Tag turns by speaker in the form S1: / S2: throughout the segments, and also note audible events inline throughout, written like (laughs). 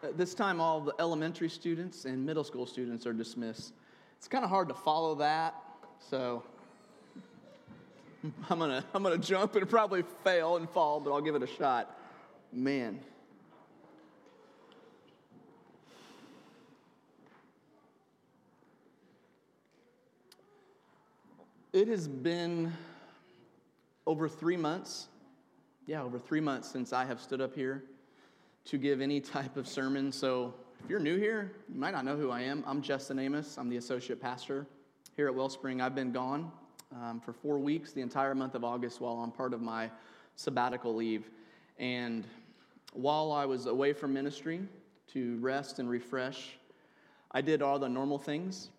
S1: This time, all the elementary students and middle school students are dismissed. It's kind of hard to follow that, so (laughs) I'm gonna, I'm gonna jump and probably fail and fall, but I'll give it a shot. Man. It has been over three months, yeah, over three months since I have stood up here to give any type of sermon. So if you're new here, you might not know who I am. I'm Justin Amos, I'm the associate pastor here at Wellspring. I've been gone um, for four weeks, the entire month of August, while I'm part of my sabbatical leave. And while I was away from ministry to rest and refresh, I did all the normal things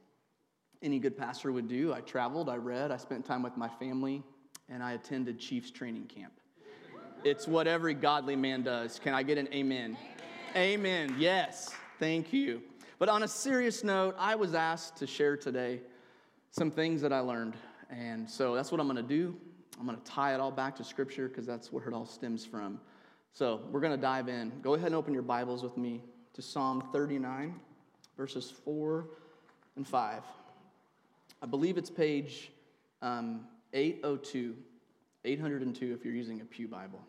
S1: any good pastor would do. I traveled, I read, I spent time with my family, and I attended Chiefs training camp. It's what every godly man does. Can I get an amen? Amen. amen. Yes. Thank you. But on a serious note, I was asked to share today some things that I learned. And so that's what I'm going to do. I'm going to tie it all back to Scripture because that's where it all stems from. So we're going to dive in. Go ahead and open your Bibles with me to Psalm 39, verses 4 and 5. I believe it's page um, 802, 802 if you're using a Pew Bible.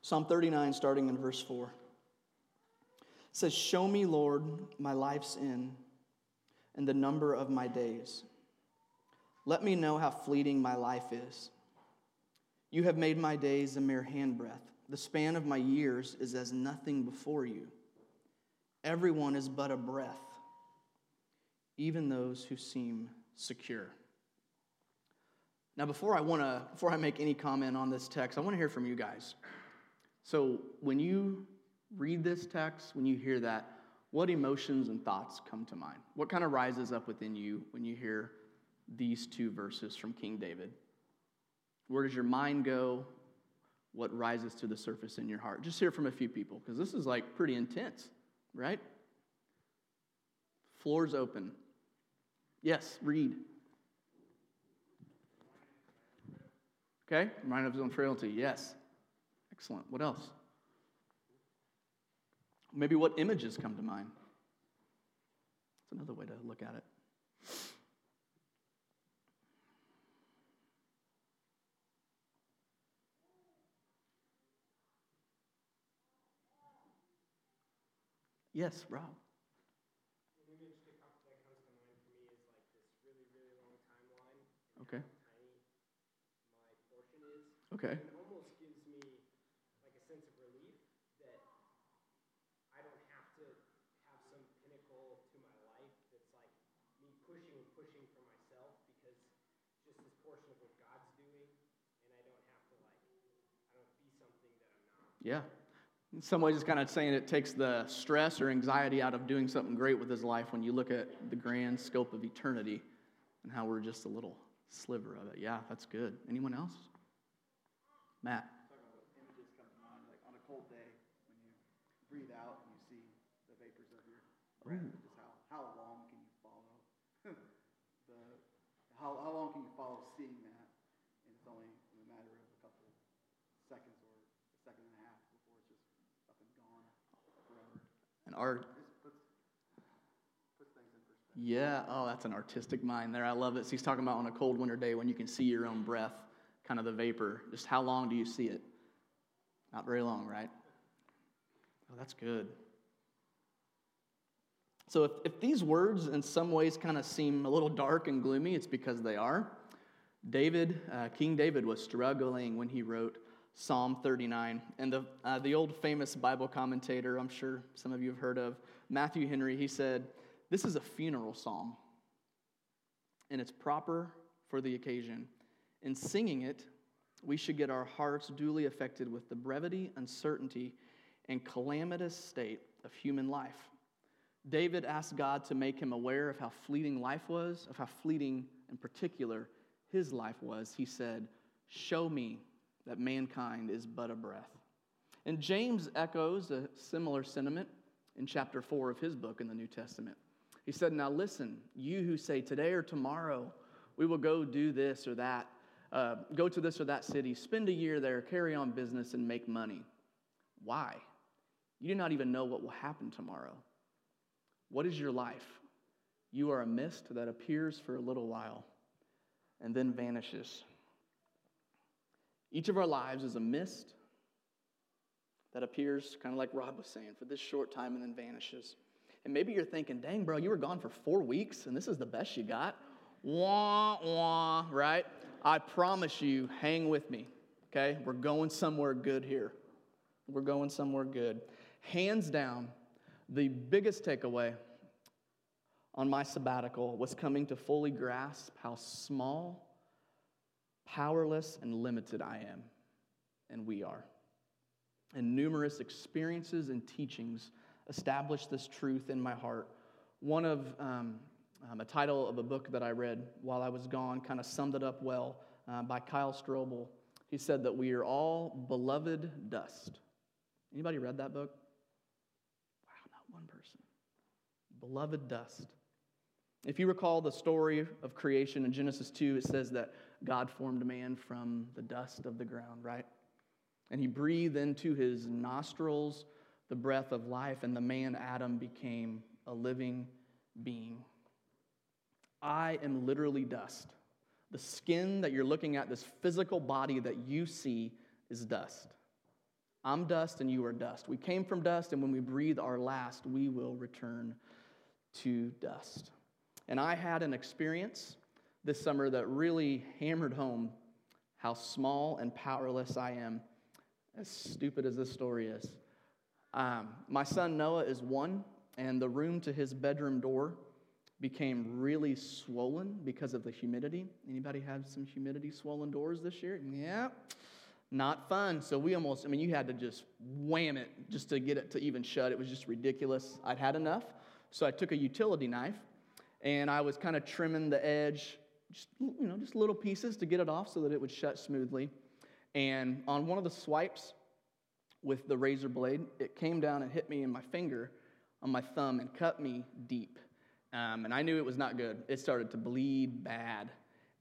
S1: Psalm 39, starting in verse 4. Says, Show me, Lord, my life's end and the number of my days. Let me know how fleeting my life is. You have made my days a mere handbreadth. The span of my years is as nothing before you. Everyone is but a breath, even those who seem secure. Now, before I want to, before I make any comment on this text, I want to hear from you guys. So, when you read this text, when you hear that, what emotions and thoughts come to mind? What kind of rises up within you when you hear these two verses from King David? Where does your mind go? What rises to the surface in your heart? Just hear from a few people, because this is like pretty intense, right? Floor's open. Yes, read. Okay, mind of his own frailty. Yes. Excellent. What else? Maybe what images come to mind? That's another way to look at it. Yes, Rob.
S2: An image that comes to mind for me is like this really, really long Rob.
S1: Okay.
S2: my portion is.
S1: Okay.
S2: It almost gives me like a sense of relief that I don't have to have some pinnacle to my life that's like me pushing and pushing for myself because just this portion of what God's doing and I don't have to like I don't be something that I'm not.
S1: Yeah. In some ways, it's kind of saying it takes the stress or anxiety out of doing something great with his life when you look at the grand scope of eternity and how we're just a little sliver of it. Yeah, that's good. Anyone else? Matt.
S3: Images come to mind, like on a cold day when you breathe out and you see the vapors of your breath, just how, how long can you follow (laughs) the how, how long can you follow seeing that? And it's only in a matter of a couple seconds or a second and a half before it's just up and gone forever.
S1: And art.
S3: Just puts puts things in perspective.
S1: Yeah, oh, that's an artistic mind there. I love it. So he's talking about on a cold winter day when you can see your own breath, kind of the vapor. Just how long do you see it? Not very long, right? Oh, that's good. So if, if these words in some ways kind of seem a little dark and gloomy, it's because they are. David, uh, King David was struggling when he wrote Psalm 39. And the, uh, the old famous Bible commentator, I'm sure some of you have heard of, Matthew Henry, he said, This is a funeral psalm, and it's proper for the occasion. In singing it, we should get our hearts duly affected with the brevity, uncertainty, and calamitous state of human life. David asked God to make him aware of how fleeting life was, of how fleeting, in particular, his life was. He said, Show me that mankind is but a breath. And James echoes a similar sentiment in chapter 4 of his book in the New Testament. He said, Now listen, you who say today or tomorrow we will go do this or that, uh, go to this or that city, spend a year there, carry on business, and make money. Why? You do not even know what will happen tomorrow. What is your life? You are a mist that appears for a little while and then vanishes. Each of our lives is a mist that appears, kind of like Rob was saying, for this short time and then vanishes. And maybe you're thinking, dang, bro, you were gone for four weeks and this is the best you got? Wah, wah, right? I promise you, hang with me, okay? We're going somewhere good here. We're going somewhere good. Hands down, the biggest takeaway on my sabbatical was coming to fully grasp how small, powerless, and limited I am, and we are. And numerous experiences and teachings established this truth in my heart. One of um, um, a title of a book that I read while I was gone kind of summed it up well uh, by Kyle Strobel. He said that we are all beloved dust. Anybody read that book? Wow, not one person. Beloved dust. If you recall the story of creation in Genesis 2, it says that God formed man from the dust of the ground, right? And he breathed into his nostrils the breath of life, and the man Adam became a living being. I am literally dust. The skin that you're looking at, this physical body that you see, is dust. I'm dust and you are dust. We came from dust, and when we breathe our last, we will return to dust. And I had an experience this summer that really hammered home how small and powerless I am, as stupid as this story is. Um, my son Noah is one, and the room to his bedroom door became really swollen because of the humidity. Anybody have some humidity swollen doors this year? Yeah. Not fun. So we almost, I mean, you had to just wham it just to get it to even shut. It was just ridiculous. I'd had enough. So I took a utility knife and I was kind of trimming the edge, just, you know, just little pieces to get it off so that it would shut smoothly. And on one of the swipes with the razor blade, it came down and hit me in my finger on my thumb and cut me deep. Um, and I knew it was not good. It started to bleed bad.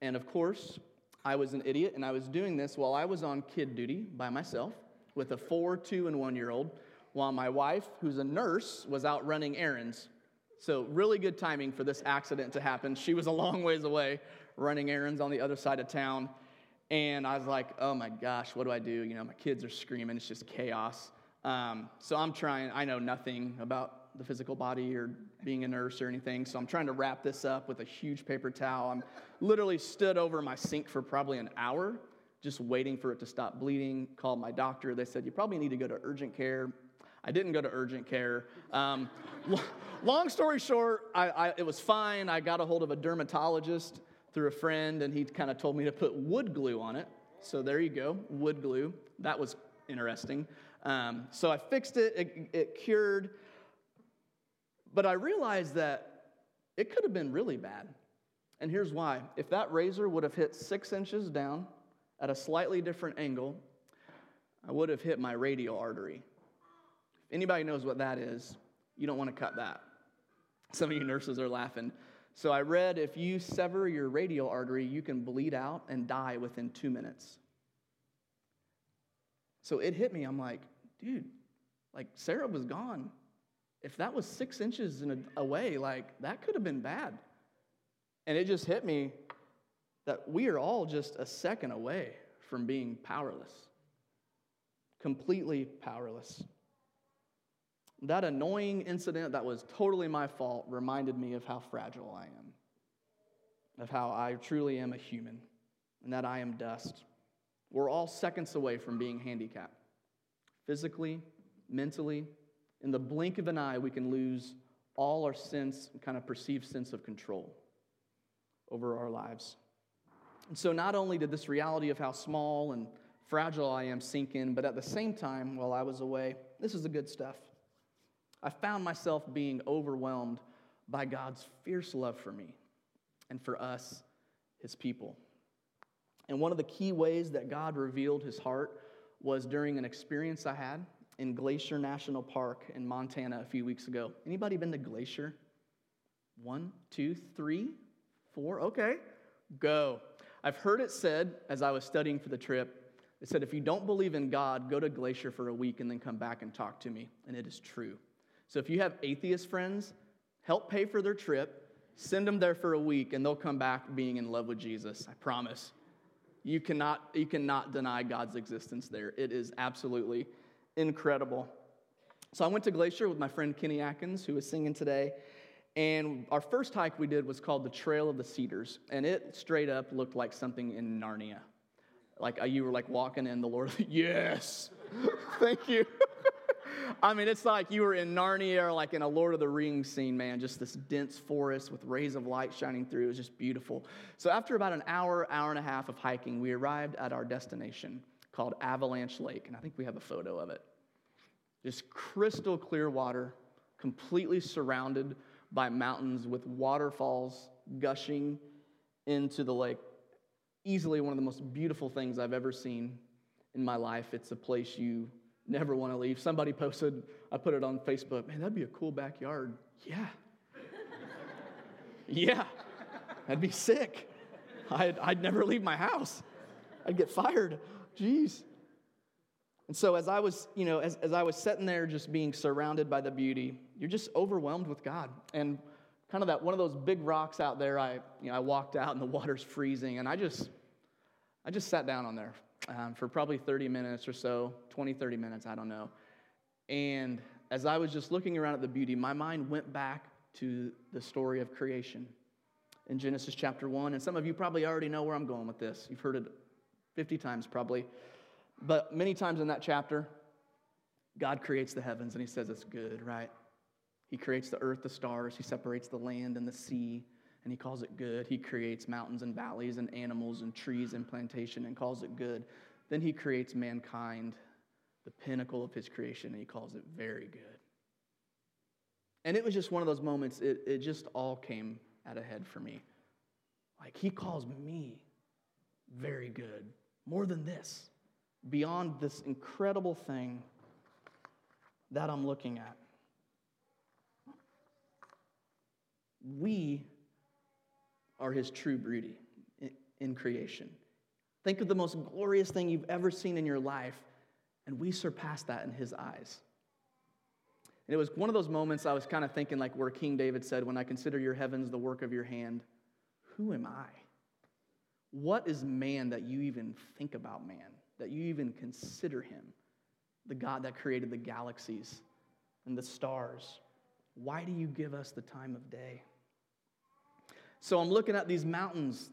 S1: And of course, I was an idiot, and I was doing this while I was on kid duty by myself with a four, two, and one year old, while my wife, who's a nurse, was out running errands so, really good timing for this accident to happen. She was a long ways away running errands on the other side of town. And I was like, oh my gosh, what do I do? You know, my kids are screaming, it's just chaos. Um, so, I'm trying, I know nothing about the physical body or being a nurse or anything. So, I'm trying to wrap this up with a huge paper towel. I'm literally stood over my sink for probably an hour just waiting for it to stop bleeding. Called my doctor. They said, You probably need to go to urgent care. I didn't go to urgent care. Um, long story short, I, I, it was fine. I got a hold of a dermatologist through a friend, and he kind of told me to put wood glue on it. So there you go, wood glue. That was interesting. Um, so I fixed it, it, it cured. But I realized that it could have been really bad. And here's why. If that razor would have hit six inches down at a slightly different angle, I would have hit my radial artery anybody knows what that is, you don't want to cut that. Some of you nurses are laughing. So I read if you sever your radial artery, you can bleed out and die within two minutes. So it hit me. I'm like, dude, like Sarah was gone. If that was six inches in a, away, like that could have been bad. And it just hit me that we are all just a second away from being powerless, completely powerless. That annoying incident that was totally my fault reminded me of how fragile I am, of how I truly am a human, and that I am dust. We're all seconds away from being handicapped. Physically, mentally, in the blink of an eye, we can lose all our sense, kind of perceived sense of control over our lives. And so, not only did this reality of how small and fragile I am sink in, but at the same time, while I was away, this is the good stuff. I found myself being overwhelmed by God's fierce love for me and for us, his people. And one of the key ways that God revealed his heart was during an experience I had in Glacier National Park in Montana a few weeks ago. Anybody been to Glacier? One, two, three, four. Okay. Go. I've heard it said as I was studying for the trip, it said, if you don't believe in God, go to Glacier for a week and then come back and talk to me. And it is true. So if you have atheist friends, help pay for their trip, send them there for a week, and they'll come back being in love with Jesus. I promise. You cannot, you cannot deny God's existence there. It is absolutely incredible. So I went to Glacier with my friend Kenny Atkins, who is singing today. And our first hike we did was called the Trail of the Cedars. And it straight up looked like something in Narnia. Like uh, you were like walking in the Lord, yes, (laughs) thank you. I mean, it's like you were in Narnia or like in a Lord of the Rings scene, man. Just this dense forest with rays of light shining through. It was just beautiful. So, after about an hour, hour and a half of hiking, we arrived at our destination called Avalanche Lake. And I think we have a photo of it. Just crystal clear water, completely surrounded by mountains with waterfalls gushing into the lake. Easily one of the most beautiful things I've ever seen in my life. It's a place you never want to leave. Somebody posted, I put it on Facebook, man, that'd be a cool backyard. Yeah. (laughs) yeah. That'd be sick. I'd, I'd never leave my house. I'd get fired. Jeez. And so as I was, you know, as, as I was sitting there just being surrounded by the beauty, you're just overwhelmed with God. And kind of that one of those big rocks out there, I, you know, I walked out and the water's freezing, and I just, I just sat down on there um, for probably 30 minutes or so, 20, 30 minutes, I don't know. And as I was just looking around at the beauty, my mind went back to the story of creation in Genesis chapter 1. And some of you probably already know where I'm going with this. You've heard it 50 times probably. But many times in that chapter, God creates the heavens and he says it's good, right? He creates the earth, the stars, he separates the land and the sea, and he calls it good. He creates mountains and valleys and animals and trees and plantation and calls it good. Then he creates mankind, the pinnacle of his creation, and he calls it very good. And it was just one of those moments, it, it just all came at a head for me. Like, he calls me very good, more than this beyond this incredible thing that I'm looking at. We are his true beauty in creation. Think of the most glorious thing you've ever seen in your life, and we surpass that in his eyes. And it was one of those moments I was kind of thinking, like where King David said, When I consider your heavens the work of your hand, who am I? What is man that you even think about man? that you even consider him, the God that created the galaxies and the stars. Why do you give us the time of day? So I'm looking at these mountains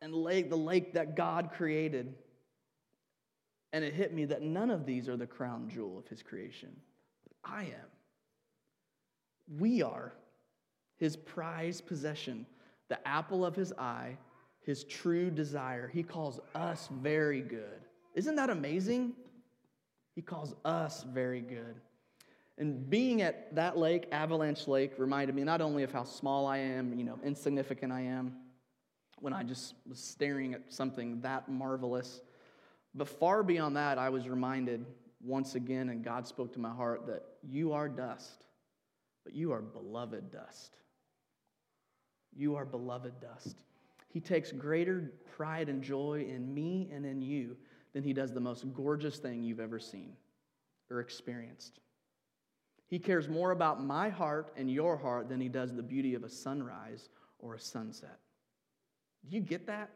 S1: and lake, the lake that God created. And it hit me that none of these are the crown jewel of his creation. I am. We are his prized possession, the apple of his eye, his true desire. He calls us very good. Isn't that amazing? He calls us very good. And being at that lake, Avalanche Lake, reminded me not only of how small I am, you know, insignificant I am, when I just was staring at something that marvelous, but far beyond that, I was reminded once again, and God spoke to my heart, that you are dust, but you are beloved dust. You are beloved dust. He takes greater pride and joy in me and in you than he does the most gorgeous thing you've ever seen or experienced. He cares more about my heart and your heart than he does the beauty of a sunrise or a sunset. Do you get that?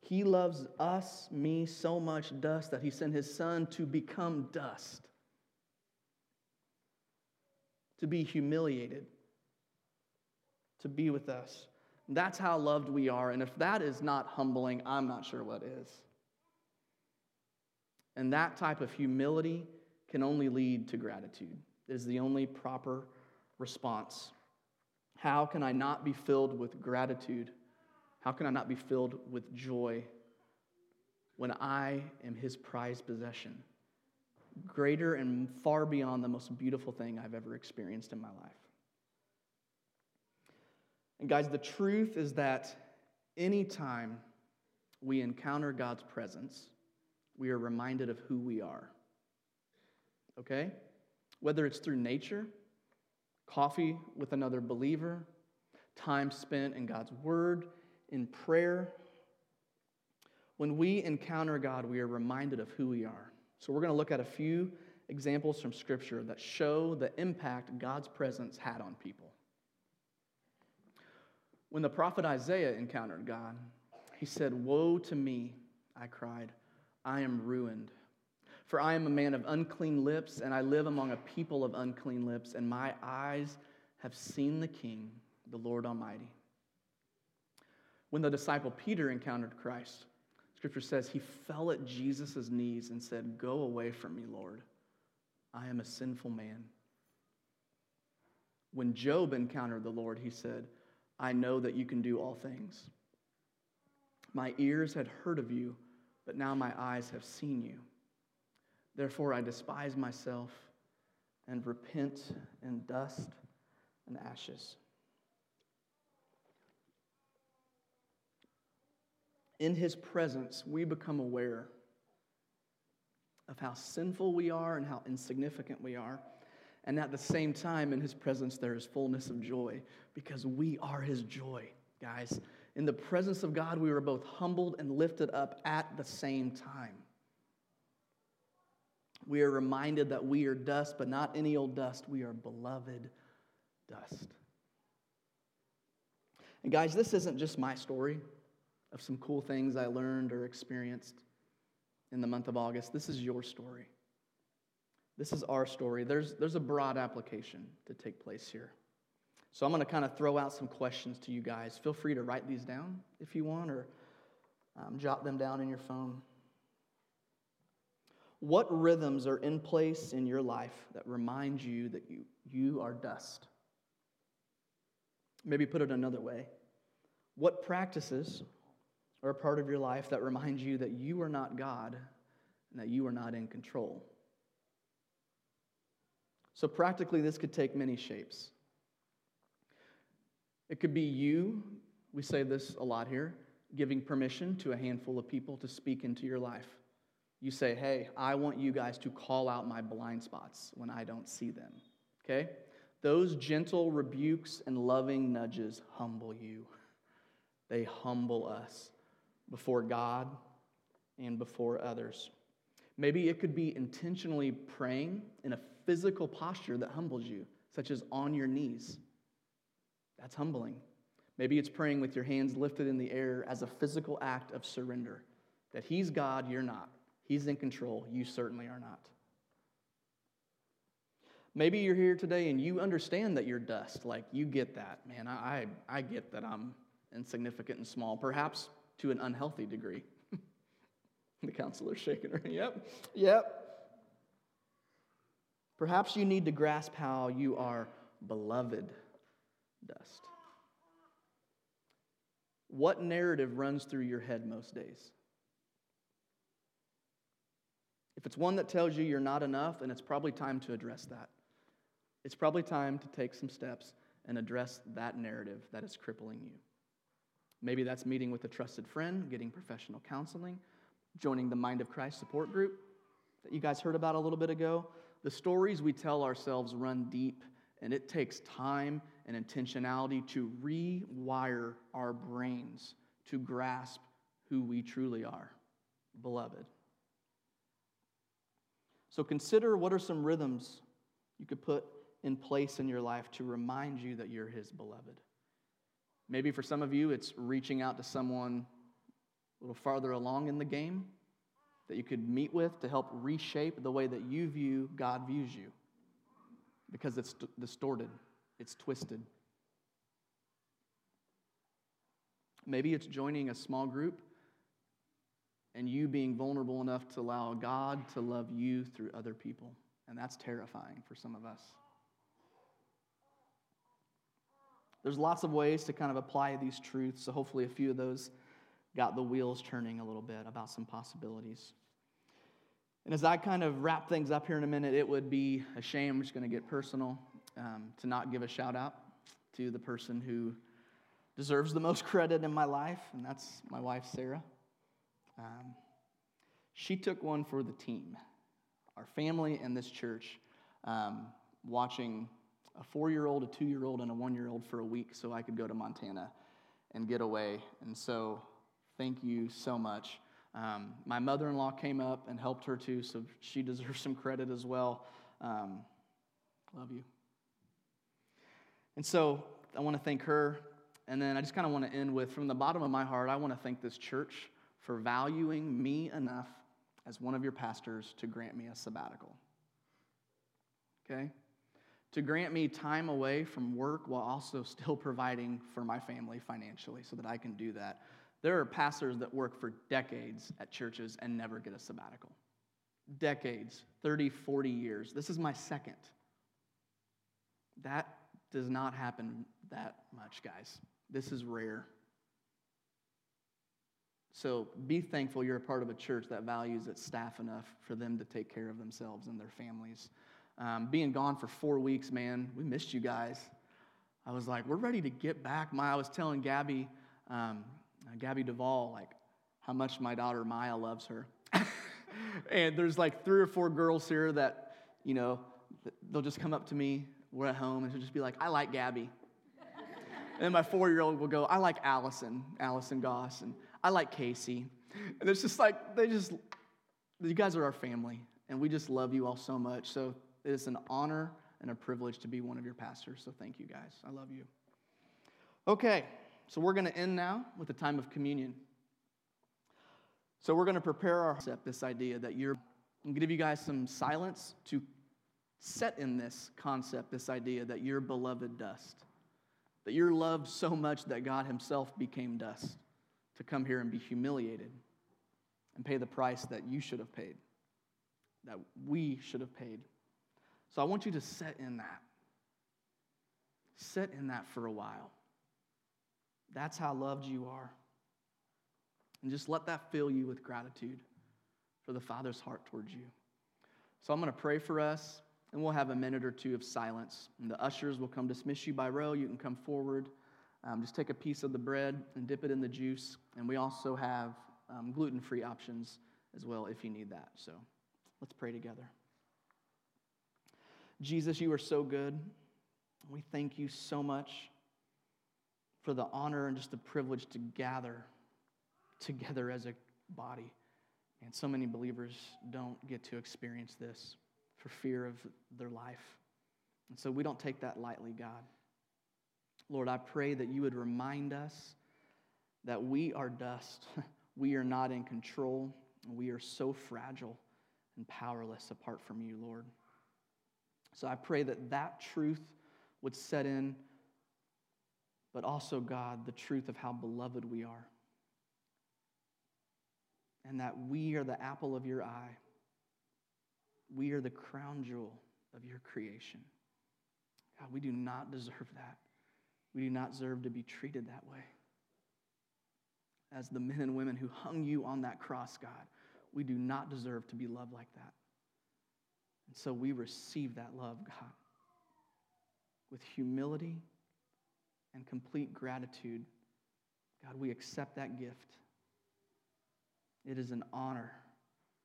S1: He loves us, me, so much dust that he sent his son to become dust, to be humiliated, to be with us. That's how loved we are. And if that is not humbling, I'm not sure what is. And that type of humility can only lead to gratitude. It is the only proper response. How can I not be filled with gratitude? How can I not be filled with joy when I am his prized possession? Greater and far beyond the most beautiful thing I've ever experienced in my life. And guys, the truth is that anytime we encounter God's presence, we are reminded of who we are. Okay? Whether it's through nature, coffee with another believer, time spent in God's Word, in prayer. When we encounter God, we are reminded of who we are. So, we're going to look at a few examples from Scripture that show the impact God's presence had on people. When the prophet Isaiah encountered God, he said, Woe to me, I cried, I am ruined. For I am a man of unclean lips, and I live among a people of unclean lips, and my eyes have seen the King, the Lord Almighty. When the disciple Peter encountered Christ, Scripture says he fell at Jesus' knees and said, Go away from me, Lord. I am a sinful man. When Job encountered the Lord, he said, I know that you can do all things. My ears had heard of you, but now my eyes have seen you. Therefore, I despise myself and repent in dust and ashes. In his presence, we become aware of how sinful we are and how insignificant we are. And at the same time, in his presence, there is fullness of joy because we are his joy, guys. In the presence of God, we were both humbled and lifted up at the same time. We are reminded that we are dust, but not any old dust. We are beloved dust. And guys, this isn't just my story of some cool things I learned or experienced in the month of August. This is your story. This is our story. There's, there's a broad application to take place here. So I'm going to kind of throw out some questions to you guys. Feel free to write these down if you want or um, jot them down in your phone. What rhythms are in place in your life that remind you that you, you are dust? Maybe put it another way. What practices are a part of your life that remind you that you are not God and that you are not in control? So, practically, this could take many shapes. It could be you, we say this a lot here, giving permission to a handful of people to speak into your life. You say, hey, I want you guys to call out my blind spots when I don't see them. Okay? Those gentle rebukes and loving nudges humble you. They humble us before God and before others. Maybe it could be intentionally praying in a physical posture that humbles you, such as on your knees. That's humbling. Maybe it's praying with your hands lifted in the air as a physical act of surrender that He's God, you're not. He's in control. You certainly are not. Maybe you're here today and you understand that you're dust. Like, you get that. Man, I, I get that I'm insignificant and small, perhaps to an unhealthy degree. (laughs) the counselor's shaking her. (laughs) Yep, yep. Perhaps you need to grasp how you are beloved dust. What narrative runs through your head most days? If it's one that tells you you're not enough, then it's probably time to address that. It's probably time to take some steps and address that narrative that is crippling you. Maybe that's meeting with a trusted friend, getting professional counseling, joining the Mind of Christ support group that you guys heard about a little bit ago. The stories we tell ourselves run deep, and it takes time and intentionality to rewire our brains to grasp who we truly are, beloved. So consider what are some rhythms you could put in place in your life to remind you that you're His beloved. Maybe for some of you, it's reaching out to someone a little farther along in the game that you could meet with to help reshape the way that you view God views you because it's distorted, it's twisted. Maybe it's joining a small group and you being vulnerable enough to allow God to love you through other people. And that's terrifying for some of us. There's lots of ways to kind of apply these truths, so hopefully a few of those got the wheels turning a little bit about some possibilities. And as I kind of wrap things up here in a minute, it would be a shame, I'm just going to get personal, um, to not give a shout out to the person who deserves the most (laughs) credit in my life, and that's my wife, Sarah. Um, she took one for the team, our family and this church, um, watching a four year old, a two year old, and a one year old for a week so I could go to Montana and get away. And so, thank you so much. Um, my mother in law came up and helped her too, so she deserves some credit as well. Um, love you. And so, I want to thank her. And then I just kind of want to end with from the bottom of my heart, I want to thank this church for valuing me enough as one of your pastors to grant me a sabbatical. Okay? To grant me time away from work while also still providing for my family financially so that I can do that. There are pastors that work for decades at churches and never get a sabbatical. Decades, 30, 40 years. This is my second. That does not happen that much, guys. This is rare. So be thankful you're a part of a church that values its staff enough for them to take care of themselves and their families. Um, being gone for four weeks, man, we missed you guys. I was like, we're ready to get back. My, I was telling Gabby, um, Gabby Duvall, like how much my daughter Maya loves her. (laughs) and there's like three or four girls here that, you know, they'll just come up to me. We're at home, and she'll just be like, I like Gabby. and then my four year old will go, I like Allison, Allison Goss. And I like Casey. And it's just like, they just, you guys are our family, and we just love you all so much. So it's an honor and a privilege to be one of your pastors. So thank you guys. I love you. Okay, so we're going to end now with a time of communion. So we're going to prepare our concept, this idea that you're, I'm going to give you guys some silence to set in this concept, this idea that you're beloved dust, that you're loved so much that God Himself became dust to come here and be humiliated and pay the price that you should have paid, that we should have paid. So I want you to set in that. Set in that for a while. That's how loved you are. And just let that fill you with gratitude for the Father's heart towards you. So I'm going to pray for us, and we'll have a minute or two of silence. And the ushers will come dismiss you by row. You can come forward. Um, just take a piece of the bread and dip it in the juice. And we also have um, gluten free options as well if you need that. So let's pray together. Jesus, you are so good. We thank you so much for the honor and just the privilege to gather together as a body. And so many believers don't get to experience this for fear of their life. And so we don't take that lightly, God. Lord, I pray that you would remind us that we are dust. (laughs) We are not in control. We are so fragile and powerless apart from you, Lord. So I pray that that truth would set in, but also, God, the truth of how beloved we are. And that we are the apple of your eye. We are the crown jewel of your creation. God, we do not deserve that. We do not deserve to be treated that way. As the men and women who hung you on that cross, God, we do not deserve to be loved like that. And so we receive that love, God, with humility and complete gratitude. God, we accept that gift. It is an honor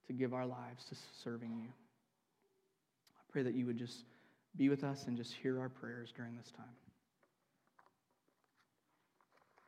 S1: to give our lives to serving you. I pray that you would just be with us and just hear our prayers during this time.